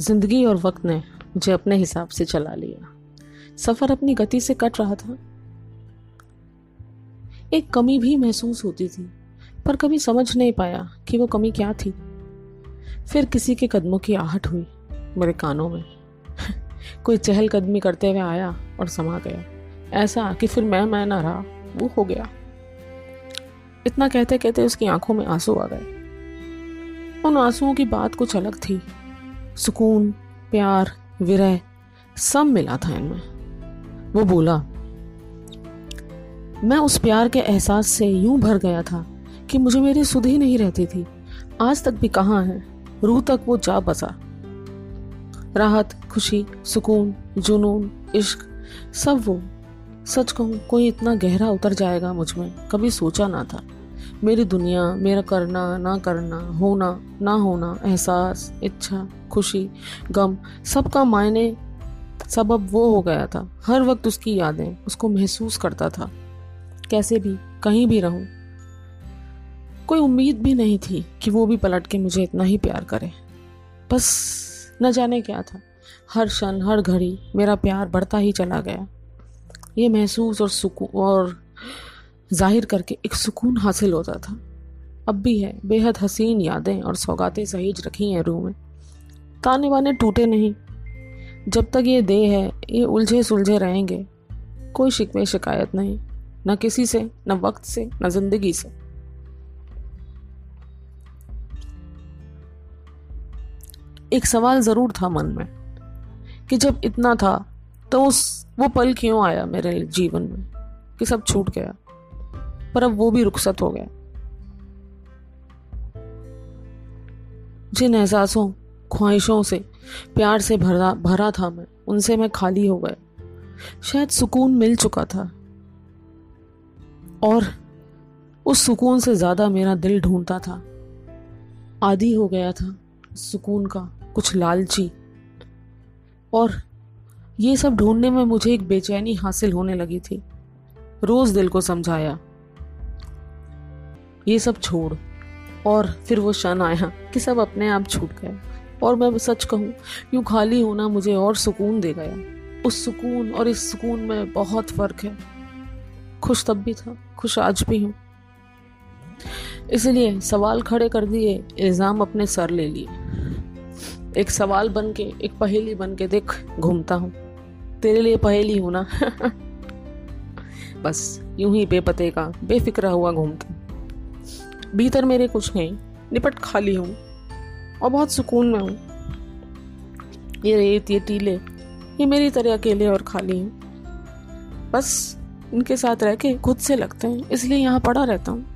ज़िंदगी और वक्त ने मुझे अपने हिसाब से चला लिया। सफ़र अपनी गति से कट रहा था। एक कमी भी महसूस होती थी, पर कभी समझ नहीं पाया कि वो कमी क्या थी। फिर किसी के कदमों की आहट हुई मेरे कानों में। कोई चहलकदमी करते हुए आया और समा गया। ऐसा कि फिर मैं मैं ना रहा, वो हो गया। इतना कहते कहते उसकी आँखों में आँसू आ गए। उन आंसुओं की बात कुछ अलग थी। सुकून, प्यार, विरह सब मिला था इनमें। वो बोला, मैं उस प्यार के एहसास से यूँ भर गया था कि मुझे मेरी सुध ही नहीं रहती थी। आज तक भी कहाँ है? रूह तक वो जा बसा। राहत, खुशी, सुकून, जुनून, इश्क सब वो। सच कहूँ, कोई इतना गहरा उतर जाएगा मुझमें। कभी सोचा ना था। मेरी दुनिया, मेरा करना, ना करना, होना, ना होना, एहसास, इच्छा खुशी, गम, सबका मायने, सब अब वो हो गया था। हर वक्त उसकी यादें उसको महसूस करता था। कैसे भी, कहीं भी रहूँ, कोई उम्मीद भी नहीं थी कि वो भी पलट के मुझे इतना ही प्यार करे। बस न जाने क्या था। हर क्षण, हर घड़ी मेरा प्यार बढ़ता ही चला गया। ये महसूस और सुकून और ज़ाहिर करके एक सुकून हासिल होता था। अब भी है, बेहद हसीन यादें और सौगातें सहेज रखी हैं रूह में। ताने वाने टूटे नहीं। जब तक ये देह है, ये उलझे सुलझे रहेंगे। कोई शिकवे शिकायत नहीं, न किसी से, न वक्त से, न ज़िंदगी से। एक सवाल ज़रूर था मन में, कि जब इतना था तो उस, वो पल क्यों आया मेरे जीवन में, कि सब छूट गया, पर अब वो भी रुखसत हो गया। जिन एहसासों ख्वाहिशों से, प्यार से भरा भरा था मैं, उनसे मैं खाली हो गया। शायद सुकून मिल चुका था। और उस सुकून से ज़्यादा मेरा दिल ढूंढता था। आदि हो गया था सुकून का कुछ लालची। और ये सब ढूँढने में मुझे एक बेचैनी हासिल होने लगी थी। रोज दिल को समझाया। ये सब छोड़। और फिर वो क्षण आया कि सब अपने आप छूट गया और मैं सच कहूँ, यूँ खाली होना मुझे और सुकून दे गया। उस सुकून और इस सुकून में बहुत फ़र्क है। खुश तब भी था, खुश आज भी हूँ। इसलिए सवाल खड़े कर दिए, इल्ज़ाम अपने सर ले लिए। एक सवाल बन के एक पहेली बन के देख, घूमता हूँ। तेरे लिए पहेली हूँ ना? बस, यूँ ही बेपते का, बेफिक्रा हुआ घूमता। भीतर मेरे कुछ नहीं निपट खाली हूँ। और बहुत सुकून में हूँ। ये रेत ये टीले। ये मेरी तरह अकेले और खाली हैं। बस इनके साथ रह के खुद से लगते हैं, इसलिए यहाँ पड़ा रहता हूँ।